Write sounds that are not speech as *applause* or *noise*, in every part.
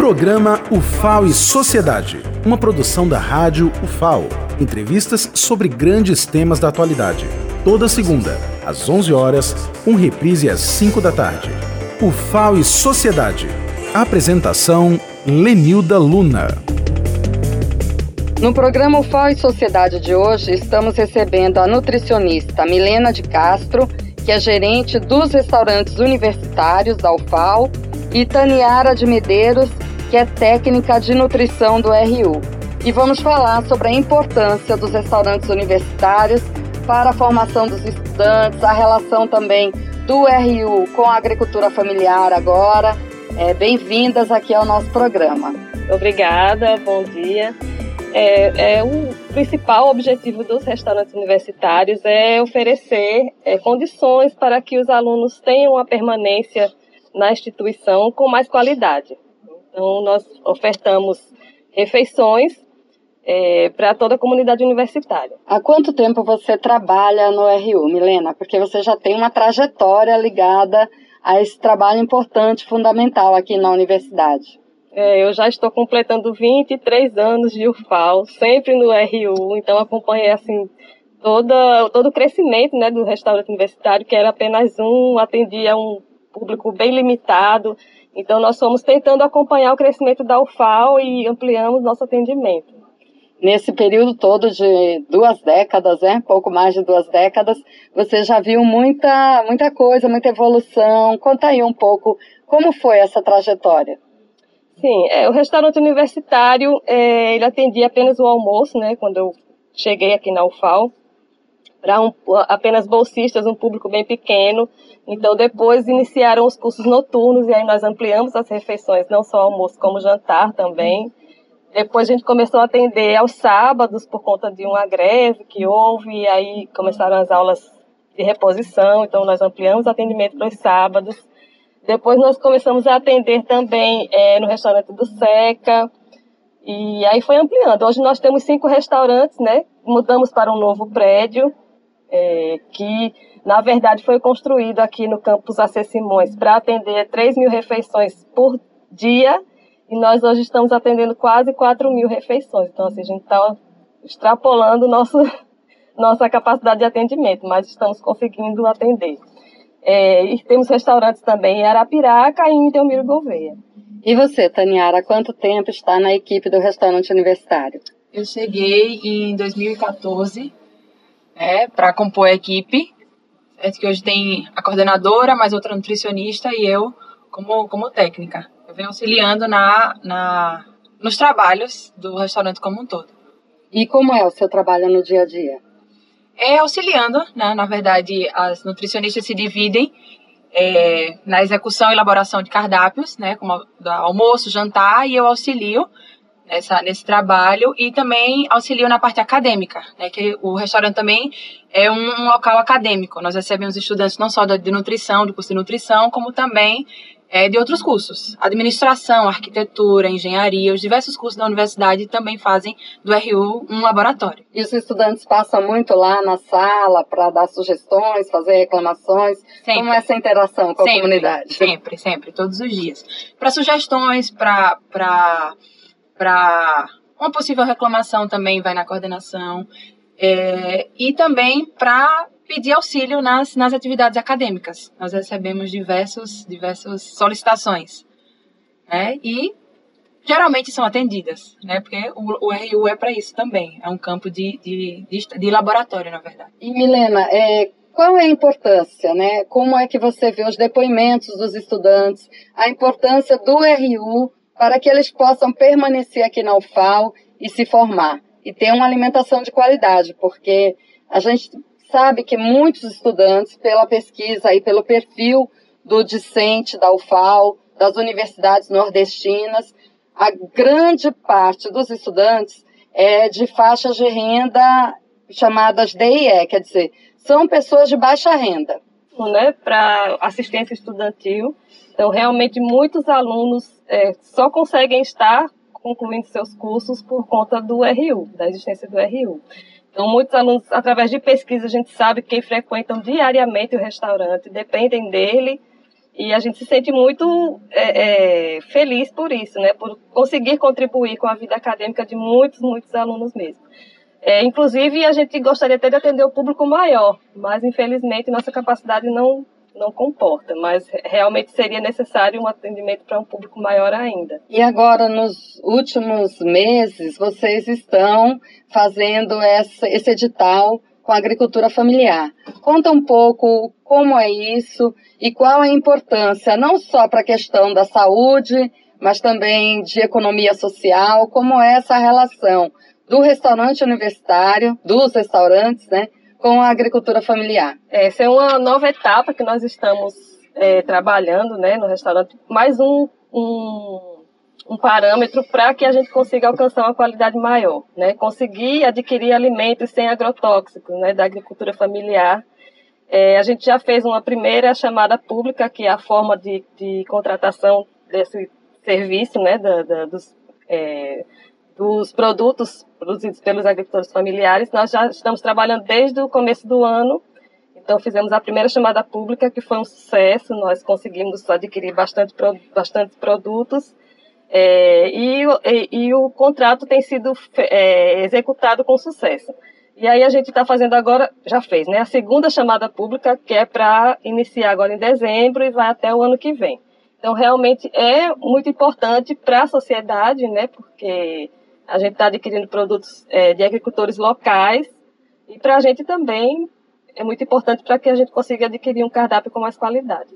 Programa UFAO e Sociedade, uma produção da rádio UFAO. Entrevistas sobre grandes temas da atualidade. Toda segunda, às 11 horas, com reprise às 5 da tarde. UFAO e Sociedade. Apresentação Lenilda Luna. No programa UFAO e Sociedade de hoje, estamos recebendo a nutricionista Milena de Castro, que é gerente dos restaurantes universitários da UFAO, e Taniara de Medeiros, que é técnica de nutrição do RU. E vamos falar sobre a importância dos restaurantes universitários para a formação dos estudantes, a relação também do RU com a agricultura familiar agora. É, Bem-vindas aqui ao nosso programa. Obrigada, bom dia. É, é, o principal objetivo dos restaurantes universitários é oferecer é, condições para que os alunos tenham a permanência na instituição com mais qualidade. Então, nós ofertamos refeições é, para toda a comunidade universitária. Há quanto tempo você trabalha no RU, Milena? Porque você já tem uma trajetória ligada a esse trabalho importante, fundamental aqui na universidade. É, eu já estou completando 23 anos de UFAL, sempre no RU, então acompanhei assim toda, todo o crescimento né, do restaurante universitário, que era apenas um, atendia um público bem limitado. Então, nós fomos tentando acompanhar o crescimento da UFAL e ampliamos nosso atendimento. Nesse período todo de duas décadas, né? pouco mais de duas décadas, você já viu muita, muita coisa, muita evolução. Conta aí um pouco como foi essa trajetória. Sim, é, o restaurante universitário, é, ele atendia apenas o almoço, né, quando eu cheguei aqui na UFAL, para um, apenas bolsistas, um público bem pequeno. Então, depois iniciaram os cursos noturnos e aí nós ampliamos as refeições, não só almoço, como jantar também. Depois a gente começou a atender aos sábados por conta de uma greve que houve, e aí começaram as aulas de reposição, então nós ampliamos o atendimento para os sábados. Depois nós começamos a atender também é, no restaurante do Seca, e aí foi ampliando. Hoje nós temos cinco restaurantes, né? Mudamos para um novo prédio, é, que na verdade foi construído aqui no campus AC Simões para atender 3 mil refeições por dia e nós hoje estamos atendendo quase 4 mil refeições. Então, assim, a gente está extrapolando nosso, *laughs* nossa capacidade de atendimento, mas estamos conseguindo atender. É, e temos restaurantes também em Arapiraca e em Delmiro Gouveia. E você, Taniara, há quanto tempo está na equipe do restaurante universitário? Eu cheguei em 2014 né, para compor a equipe, certo? que hoje tem a coordenadora, mais outra nutricionista e eu como, como técnica. Eu venho auxiliando na, na, nos trabalhos do restaurante como um todo. E como é o seu trabalho no dia a dia? É auxiliando, né? na verdade, as nutricionistas se dividem é, na execução e elaboração de cardápios, né, como almoço, jantar, e eu auxilio nessa, nesse trabalho e também auxilio na parte acadêmica, né, que o restaurante também é um, um local acadêmico. Nós recebemos estudantes não só de nutrição, do curso de nutrição, como também é, de outros cursos. Administração, arquitetura, engenharia, os diversos cursos da universidade também fazem do RU um laboratório. E os estudantes passam muito lá na sala para dar sugestões, fazer reclamações? Sempre. Como é essa interação com sempre, a comunidade? Sempre, sempre, todos os dias. Para sugestões, para para uma possível reclamação também vai na coordenação. É, e também para pedir auxílio nas, nas atividades acadêmicas. Nós recebemos diversos, diversas solicitações. Né? E geralmente são atendidas, né? porque o, o RU é para isso também. É um campo de, de, de, de laboratório, na verdade. E Milena, é, qual é a importância, né? Como é que você vê os depoimentos dos estudantes, a importância do RU para que eles possam permanecer aqui na UFAL e se formar e ter uma alimentação de qualidade, porque a gente sabe que muitos estudantes, pela pesquisa e pelo perfil do discente da UFAL, das universidades nordestinas, a grande parte dos estudantes é de faixas de renda chamadas DIE, quer dizer, são pessoas de baixa renda. Né, para assistência estudantil. Então, realmente, muitos alunos é, só conseguem estar concluindo seus cursos por conta do RU, da existência do RU. Então, muitos alunos, através de pesquisa, a gente sabe que frequentam diariamente o restaurante, dependem dele E a gente se sente muito é, é, feliz por isso, né? Por conseguir contribuir com a vida acadêmica de muitos, muitos alunos mesmo. É, inclusive, a gente gostaria até de atender o público maior, mas infelizmente nossa capacidade não, não comporta. Mas realmente seria necessário um atendimento para um público maior ainda. E agora, nos últimos meses, vocês estão fazendo essa, esse edital com a agricultura familiar. Conta um pouco como é isso e qual a importância, não só para a questão da saúde, mas também de economia social, como é essa relação do restaurante universitário, dos restaurantes, né, com a agricultura familiar. Essa é uma nova etapa que nós estamos é, trabalhando né, no restaurante, mais um, um, um parâmetro para que a gente consiga alcançar uma qualidade maior, né, conseguir adquirir alimentos sem agrotóxicos né, da agricultura familiar. É, a gente já fez uma primeira chamada pública, que é a forma de, de contratação desse serviço, né, da, da, dos, é, dos produtos produzidos pelos agricultores familiares. Nós já estamos trabalhando desde o começo do ano. Então, fizemos a primeira chamada pública, que foi um sucesso. Nós conseguimos adquirir bastante, bastante produtos. É, e, e, e, o contrato tem sido é, executado com sucesso. E aí a gente está fazendo agora, já fez, né? A segunda chamada pública, que é para iniciar agora em dezembro e vai até o ano que vem. Então, realmente é muito importante para a sociedade, né? Porque a gente está adquirindo produtos é, de agricultores locais e para a gente também é muito importante para que a gente consiga adquirir um cardápio com mais qualidade.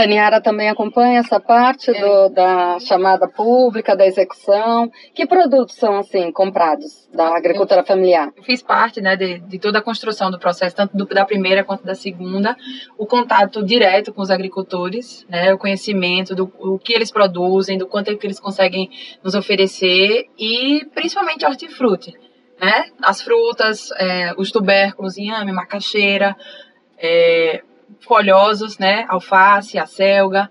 Taniara também acompanha essa parte é. do, da chamada pública, da execução. Que produtos são, assim, comprados da agricultura familiar? Eu fiz parte, né, de, de toda a construção do processo, tanto do, da primeira quanto da segunda. O contato direto com os agricultores, né, o conhecimento do o que eles produzem, do quanto é que eles conseguem nos oferecer e, principalmente, hortifruti. Né? As frutas, é, os tubérculos, inhame, macaxeira, é, folhosos, né? Alface, acelga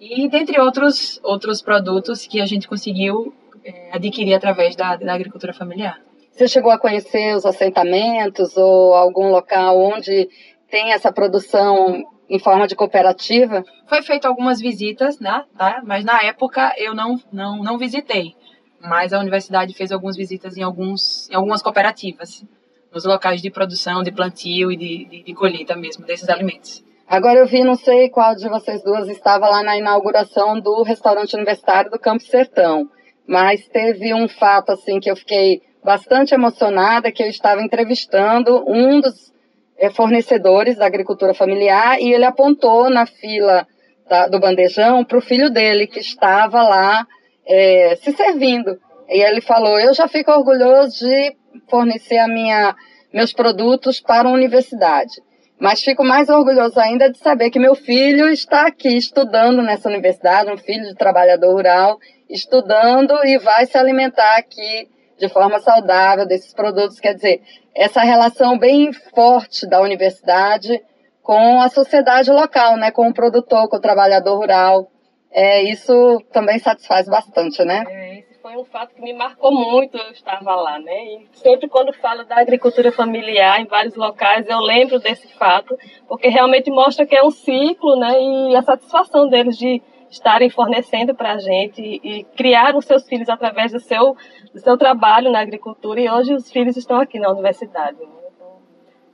e dentre outros outros produtos que a gente conseguiu é, adquirir através da, da agricultura familiar. Você chegou a conhecer os assentamentos ou algum local onde tem essa produção em forma de cooperativa? Foi feito algumas visitas, né? Tá? Mas na época eu não, não, não visitei. Mas a universidade fez algumas visitas em, alguns, em algumas cooperativas nos locais de produção, de plantio e de, de, de colheita mesmo desses alimentos. Agora eu vi, não sei qual de vocês duas estava lá na inauguração do restaurante universitário do Campo Sertão, mas teve um fato assim que eu fiquei bastante emocionada, que eu estava entrevistando um dos é, fornecedores da agricultura familiar e ele apontou na fila da, do bandejão para o filho dele que estava lá é, se servindo. E ele falou: Eu já fico orgulhoso de fornecer a minha, meus produtos para a universidade. Mas fico mais orgulhoso ainda de saber que meu filho está aqui estudando nessa universidade, um filho de trabalhador rural, estudando e vai se alimentar aqui de forma saudável desses produtos. Quer dizer, essa relação bem forte da universidade com a sociedade local, né, com o produtor, com o trabalhador rural. É, isso também satisfaz bastante, né? É, foi um fato que me marcou muito, eu estava lá, né? E sempre quando falo da agricultura familiar em vários locais, eu lembro desse fato, porque realmente mostra que é um ciclo, né? E a satisfação deles de estarem fornecendo para a gente e, e os seus filhos através do seu, do seu trabalho na agricultura. E hoje os filhos estão aqui na universidade. Né? Então,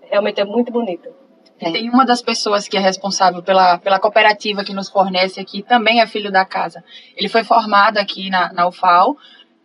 realmente é muito bonito. É. Tem uma das pessoas que é responsável pela, pela cooperativa que nos fornece aqui, também é filho da casa. Ele foi formado aqui na, na UFAL,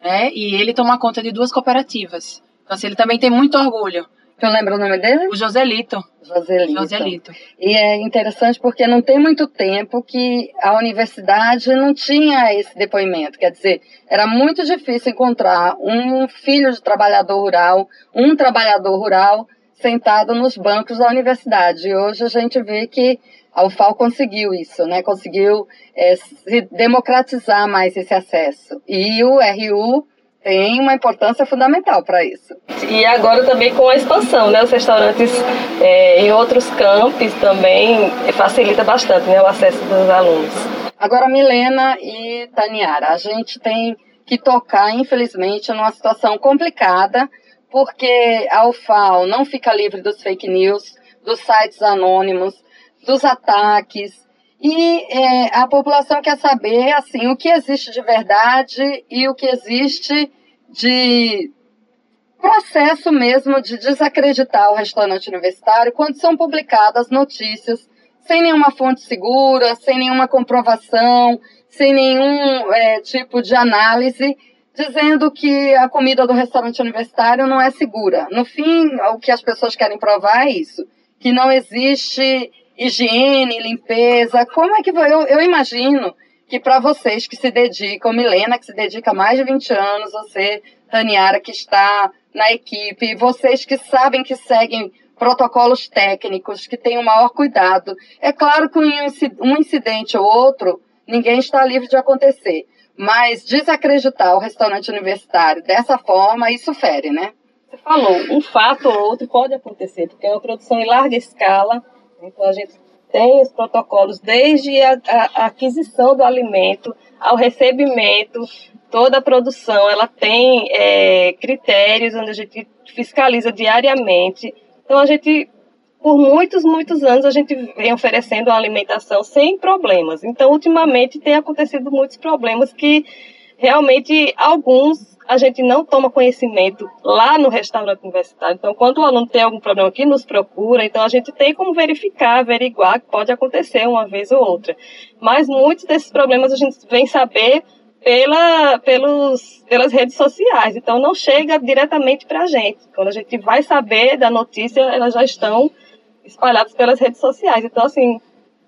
né? E ele toma conta de duas cooperativas. Então, assim, ele também tem muito orgulho. Eu lembro o nome dele? O Joselito. Joselito. Joselito. E é interessante porque não tem muito tempo que a universidade não tinha esse depoimento. Quer dizer, era muito difícil encontrar um filho de trabalhador rural, um trabalhador rural sentado nos bancos da universidade. E hoje a gente vê que a UFAL conseguiu isso, né? Conseguiu é, se democratizar mais esse acesso. E o RU tem uma importância fundamental para isso. E agora também com a expansão, né? Os restaurantes é, em outros campos também facilita bastante né, o acesso dos alunos. Agora, Milena e Taniara, a gente tem que tocar, infelizmente, numa situação complicada porque a UFAO não fica livre dos fake news, dos sites anônimos, dos ataques. E é, a população quer saber assim o que existe de verdade e o que existe de processo mesmo de desacreditar o restaurante universitário quando são publicadas notícias sem nenhuma fonte segura, sem nenhuma comprovação, sem nenhum é, tipo de análise, dizendo que a comida do restaurante universitário não é segura. No fim, o que as pessoas querem provar é isso, que não existe higiene, limpeza. Como é que eu, eu imagino que para vocês que se dedicam, Milena, que se dedica há mais de 20 anos, você, Taniara, que está na equipe, vocês que sabem que seguem protocolos técnicos, que têm o maior cuidado. É claro que um incidente ou outro, ninguém está livre de acontecer. Mas desacreditar o restaurante universitário dessa forma, isso fere, né? Você falou, um fato ou outro pode acontecer, porque é uma produção em larga escala, então a gente tem os protocolos desde a, a, aquisição do alimento ao recebimento, toda a produção, ela tem é, critérios onde a gente fiscaliza diariamente então a gente, por muitos, muitos anos, a gente vem oferecendo uma alimentação sem problemas. Então, ultimamente, tem acontecido muitos problemas que realmente alguns a gente não toma conhecimento lá no restaurante universitário. Então, quando o aluno tem algum problema aqui, nos procura. Então, a gente tem como verificar, averiguar que pode acontecer uma vez ou outra. Mas muitos desses problemas a gente vem saber pela, pelos, pelas redes sociais. Então, não chega diretamente para a gente. Quando a gente vai saber da notícia, elas já estão espalhadas pelas redes sociais. Então, assim,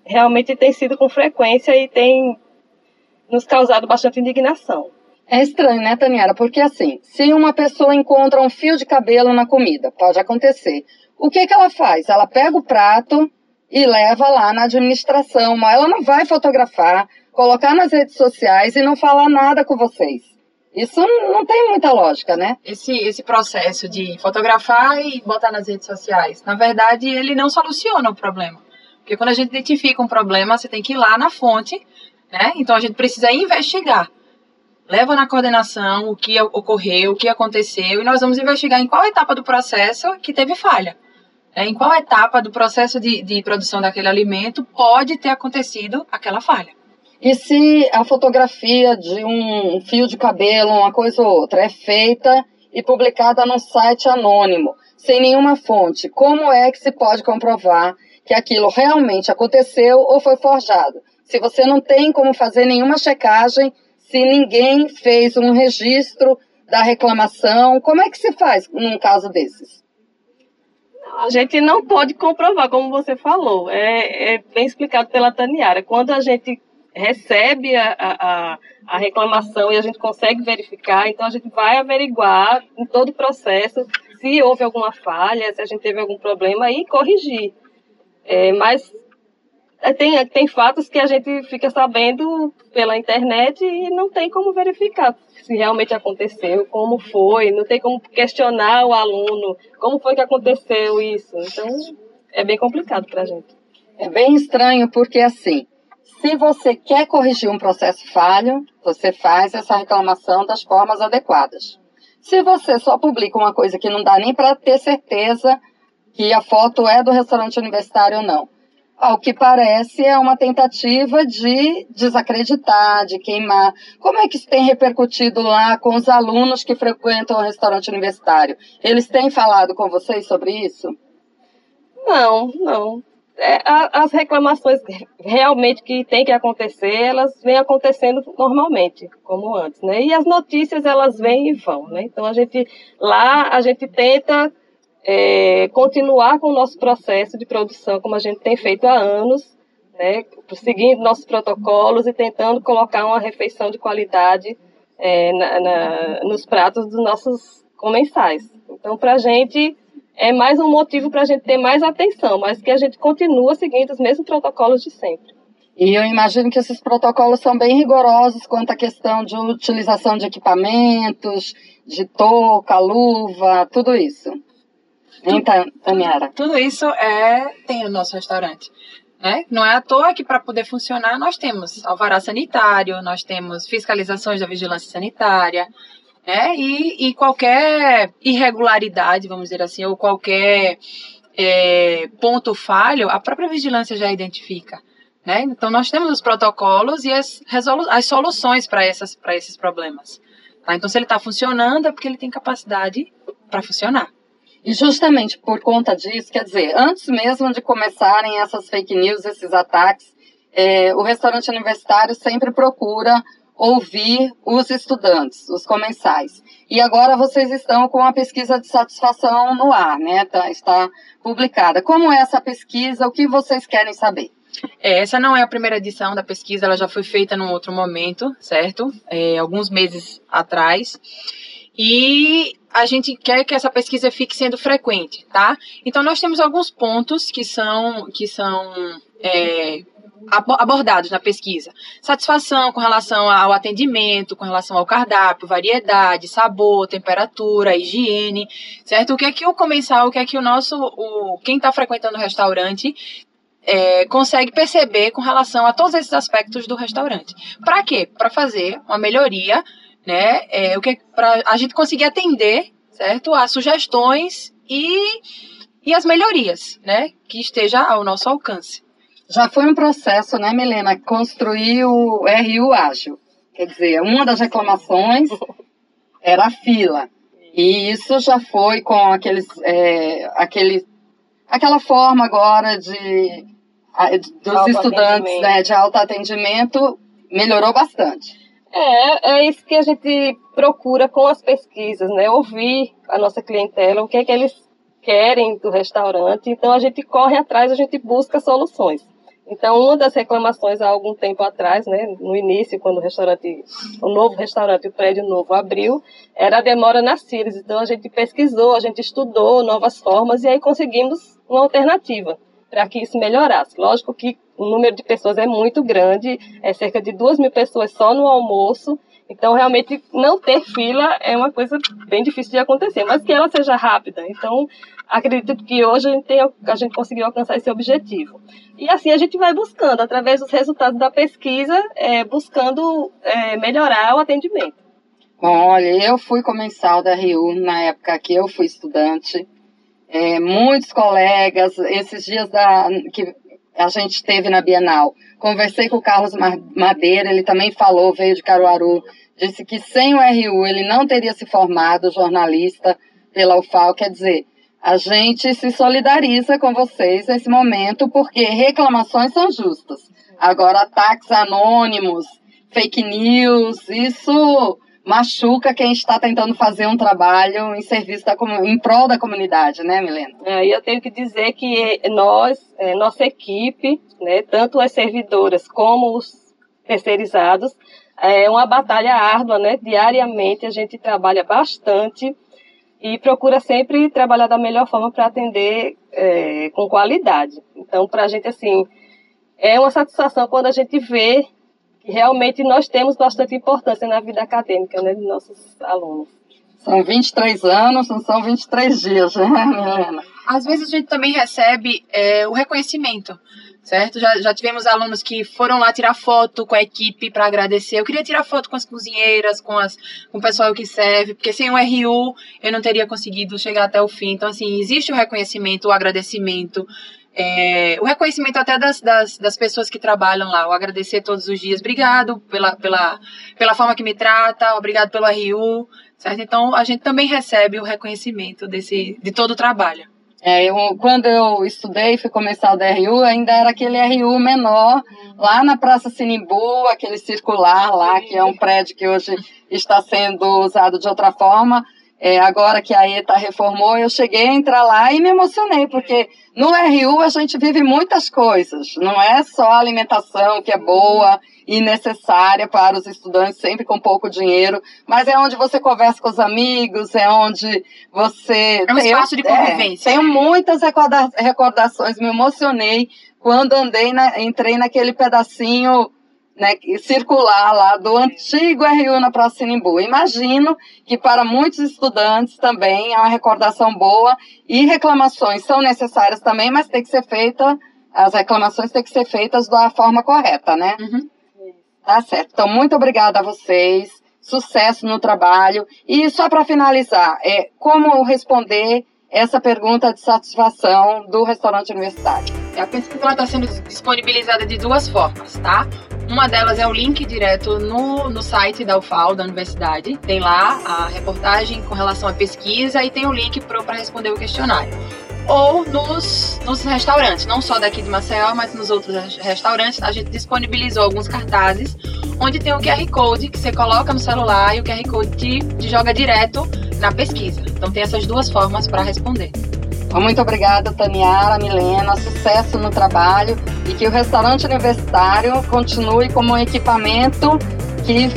realmente tem sido com frequência e tem nos causado bastante indignação. É estranho, né, Taniara? Porque, assim, se uma pessoa encontra um fio de cabelo na comida, pode acontecer. O que, que ela faz? Ela pega o prato e leva lá na administração. Mas ela não vai fotografar, colocar nas redes sociais e não falar nada com vocês. Isso não tem muita lógica, né? Esse, esse processo de fotografar e botar nas redes sociais, na verdade, ele não soluciona o problema. Porque quando a gente identifica um problema, você tem que ir lá na fonte, né? Então a gente precisa investigar. Leva na coordenação o que ocorreu, o que aconteceu, e nós vamos investigar em qual etapa do processo que teve falha. Né? Em qual etapa do processo de, de produção daquele alimento pode ter acontecido aquela falha. E se a fotografia de um fio de cabelo, uma coisa ou outra, é feita e publicada num site anônimo, sem nenhuma fonte, como é que se pode comprovar que aquilo realmente aconteceu ou foi forjado? Se você não tem como fazer nenhuma checagem, se ninguém fez um registro da reclamação, como é que se faz num caso desses? A gente não pode comprovar, como você falou. É, é bem explicado pela Taniara. Quando a gente recebe a, a, a, reclamação e a gente consegue verificar, então a gente vai averiguar em todo o processo se houve alguma falha, se a gente teve algum problema e corrigir. É, mas é, tem, tem fatos que a gente fica sabendo pela internet e não tem como verificar se realmente aconteceu, como foi, não tem como questionar o aluno, como foi que aconteceu isso. Então, é bem complicado para a gente. É bem estranho porque, assim, se você quer corrigir um processo falho, você faz essa reclamação das formas adequadas. Se você só publica uma coisa que não dá nem para ter certeza que a foto é do restaurante universitário ou não, ao que parece é uma tentativa de desacreditar, de queimar. Como é que isso tem repercutido lá com os alunos que frequentam o restaurante universitário? Eles têm falado com vocês sobre isso? Não, não as reclamações *laughs* realmente que tem que acontecer, elas vêm acontecendo normalmente, como antes, né? E as notícias, elas vêm e vão, né? Então, a gente, lá, a gente tenta é, continuar com o nosso processo de produção, como a gente tem feito há anos, né? Seguindo nossos protocolos e tentando colocar uma refeição de qualidade é, na, na, nos pratos dos nossos comensais. Então, para a gente é mais um motivo para a gente ter mais atenção, mas que a gente continua seguindo os mesmos protocolos de sempre. E eu imagino que esses protocolos são bem rigorosos quanto à questão de utilização de equipamentos, de touca, luva, tudo isso. Então, Taniara. Tudo isso é tem no nosso restaurante. Né? Não é à toa que para poder funcionar nós temos alvará sanitário, nós temos fiscalizações da vigilância sanitária, né? E, e qualquer irregularidade, vamos dizer assim, ou qualquer é, ponto falho, a própria vigilância já identifica. Né? Então, nós temos os protocolos e as, as soluções para esses problemas. Tá? Então, se ele está funcionando, é porque ele tem capacidade para funcionar. E justamente por conta disso, quer dizer, antes mesmo de começarem essas fake news, esses ataques, é, o restaurante universitário sempre procura ouvir os estudantes, os comensais. E agora vocês estão com a pesquisa de satisfação no ar, né? Tá, está publicada. Como é essa pesquisa? O que vocês querem saber? É, essa não é a primeira edição da pesquisa, ela já foi feita num outro momento, certo? É, alguns meses atrás. E a gente quer que essa pesquisa fique sendo frequente, tá? Então nós temos alguns pontos que são que são é, abordados na pesquisa. Satisfação com relação ao atendimento, com relação ao cardápio, variedade, sabor, temperatura, higiene, certo? O que é que o comensal, o que é que o nosso, o, quem está frequentando o restaurante é, consegue perceber com relação a todos esses aspectos do restaurante. Para quê? Para fazer uma melhoria, né? É, o que para a gente conseguir atender, certo? As sugestões e, e as melhorias, né? Que esteja ao nosso alcance. Já foi um processo, né, Milena, construir o RU ágil. Quer dizer, uma das reclamações *laughs* era a fila. E isso já foi com aqueles, é, aquele, aquela forma agora de dos alto estudantes né, de alto atendimento melhorou bastante. É, é isso que a gente procura com as pesquisas, né? Ouvir a nossa clientela, o que é que eles querem do restaurante. Então a gente corre atrás, a gente busca soluções. Então, uma das reclamações há algum tempo atrás, né, no início, quando o restaurante, o novo restaurante, o prédio novo abriu, era a demora nas filas. Então, a gente pesquisou, a gente estudou novas formas e aí conseguimos uma alternativa para que isso melhorasse. Lógico que o número de pessoas é muito grande, é cerca de duas mil pessoas só no almoço, então, realmente, não ter fila é uma coisa bem difícil de acontecer, mas que ela seja rápida. Então, acredito que hoje a gente, tem, a gente conseguiu alcançar esse objetivo. E assim a gente vai buscando, através dos resultados da pesquisa, é, buscando é, melhorar o atendimento. Bom, olha, eu fui comensal da Rio na época que eu fui estudante. É, muitos colegas, esses dias da, que a gente teve na Bienal, conversei com o Carlos Madeira, ele também falou, veio de Caruaru, disse que sem o RU ele não teria se formado jornalista pela UFAL, quer dizer, a gente se solidariza com vocês nesse momento, porque reclamações são justas. Agora, ataques anônimos, fake news, isso machuca quem está tentando fazer um trabalho em serviço da em prol da comunidade, né, Milena? É, eu tenho que dizer que nós, é, nossa equipe, né, tanto as servidoras como os terceirizados, é uma batalha árdua, né? Diariamente a gente trabalha bastante e procura sempre trabalhar da melhor forma para atender é, com qualidade. Então, para a gente, assim, é uma satisfação quando a gente vê realmente nós temos bastante importância na vida acadêmica né, dos nossos alunos. São 23 anos, não são 23 dias, né, Milena? Às vezes a gente também recebe é, o reconhecimento certo? Já, já tivemos alunos que foram lá tirar foto com a equipe para agradecer. Eu queria tirar foto com as cozinheiras, com, as, com o pessoal que serve, porque sem o RU eu não teria conseguido chegar até o fim. Então, assim, existe o reconhecimento, o agradecimento. É, o reconhecimento até das, das, das, pessoas que trabalham lá, o agradecer todos os dias, obrigado pela, pela, pela forma que me trata, obrigado pelo RU, certo? Então a gente também recebe o reconhecimento desse, de todo o trabalho. É, eu, quando eu estudei, fui começar o DRU, ainda era aquele RU menor, lá na Praça Sinimbu, aquele circular lá, que é um prédio que hoje está sendo usado de outra forma. É, agora que a ETA reformou, eu cheguei a entrar lá e me emocionei, porque no RU a gente vive muitas coisas, não é só a alimentação que é boa e necessária para os estudantes, sempre com pouco dinheiro, mas é onde você conversa com os amigos, é onde você. É um espaço de convivência. É, tenho muitas recorda recordações, me emocionei quando andei na, entrei naquele pedacinho né, circular lá do antigo RU na Praça Sinimbu. Imagino que para muitos estudantes também é uma recordação boa e reclamações são necessárias também, mas tem que ser feita, as reclamações têm que ser feitas da forma correta, né? Uhum. Tá certo. Então, muito obrigada a vocês. Sucesso no trabalho. E só para finalizar, é como responder essa pergunta de satisfação do restaurante universitário? A pesquisa está sendo disponibilizada de duas formas, tá? Uma delas é o link direto no, no site da UFAL, da universidade. Tem lá a reportagem com relação à pesquisa e tem o link para responder o questionário. Ou nos, nos restaurantes, não só daqui de Maceió, mas nos outros restaurantes, a gente disponibilizou alguns cartazes onde tem o QR Code que você coloca no celular e o QR Code te, te joga direto na pesquisa. Então tem essas duas formas para responder. Muito obrigada, Taniara, Milena. Sucesso no trabalho e que o restaurante universitário continue como um equipamento que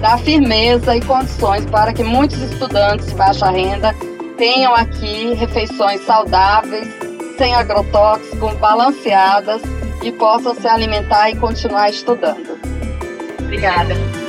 dá firmeza e condições para que muitos estudantes de baixa renda tenham aqui refeições saudáveis, sem agrotóxicos, balanceadas e possam se alimentar e continuar estudando. Obrigada.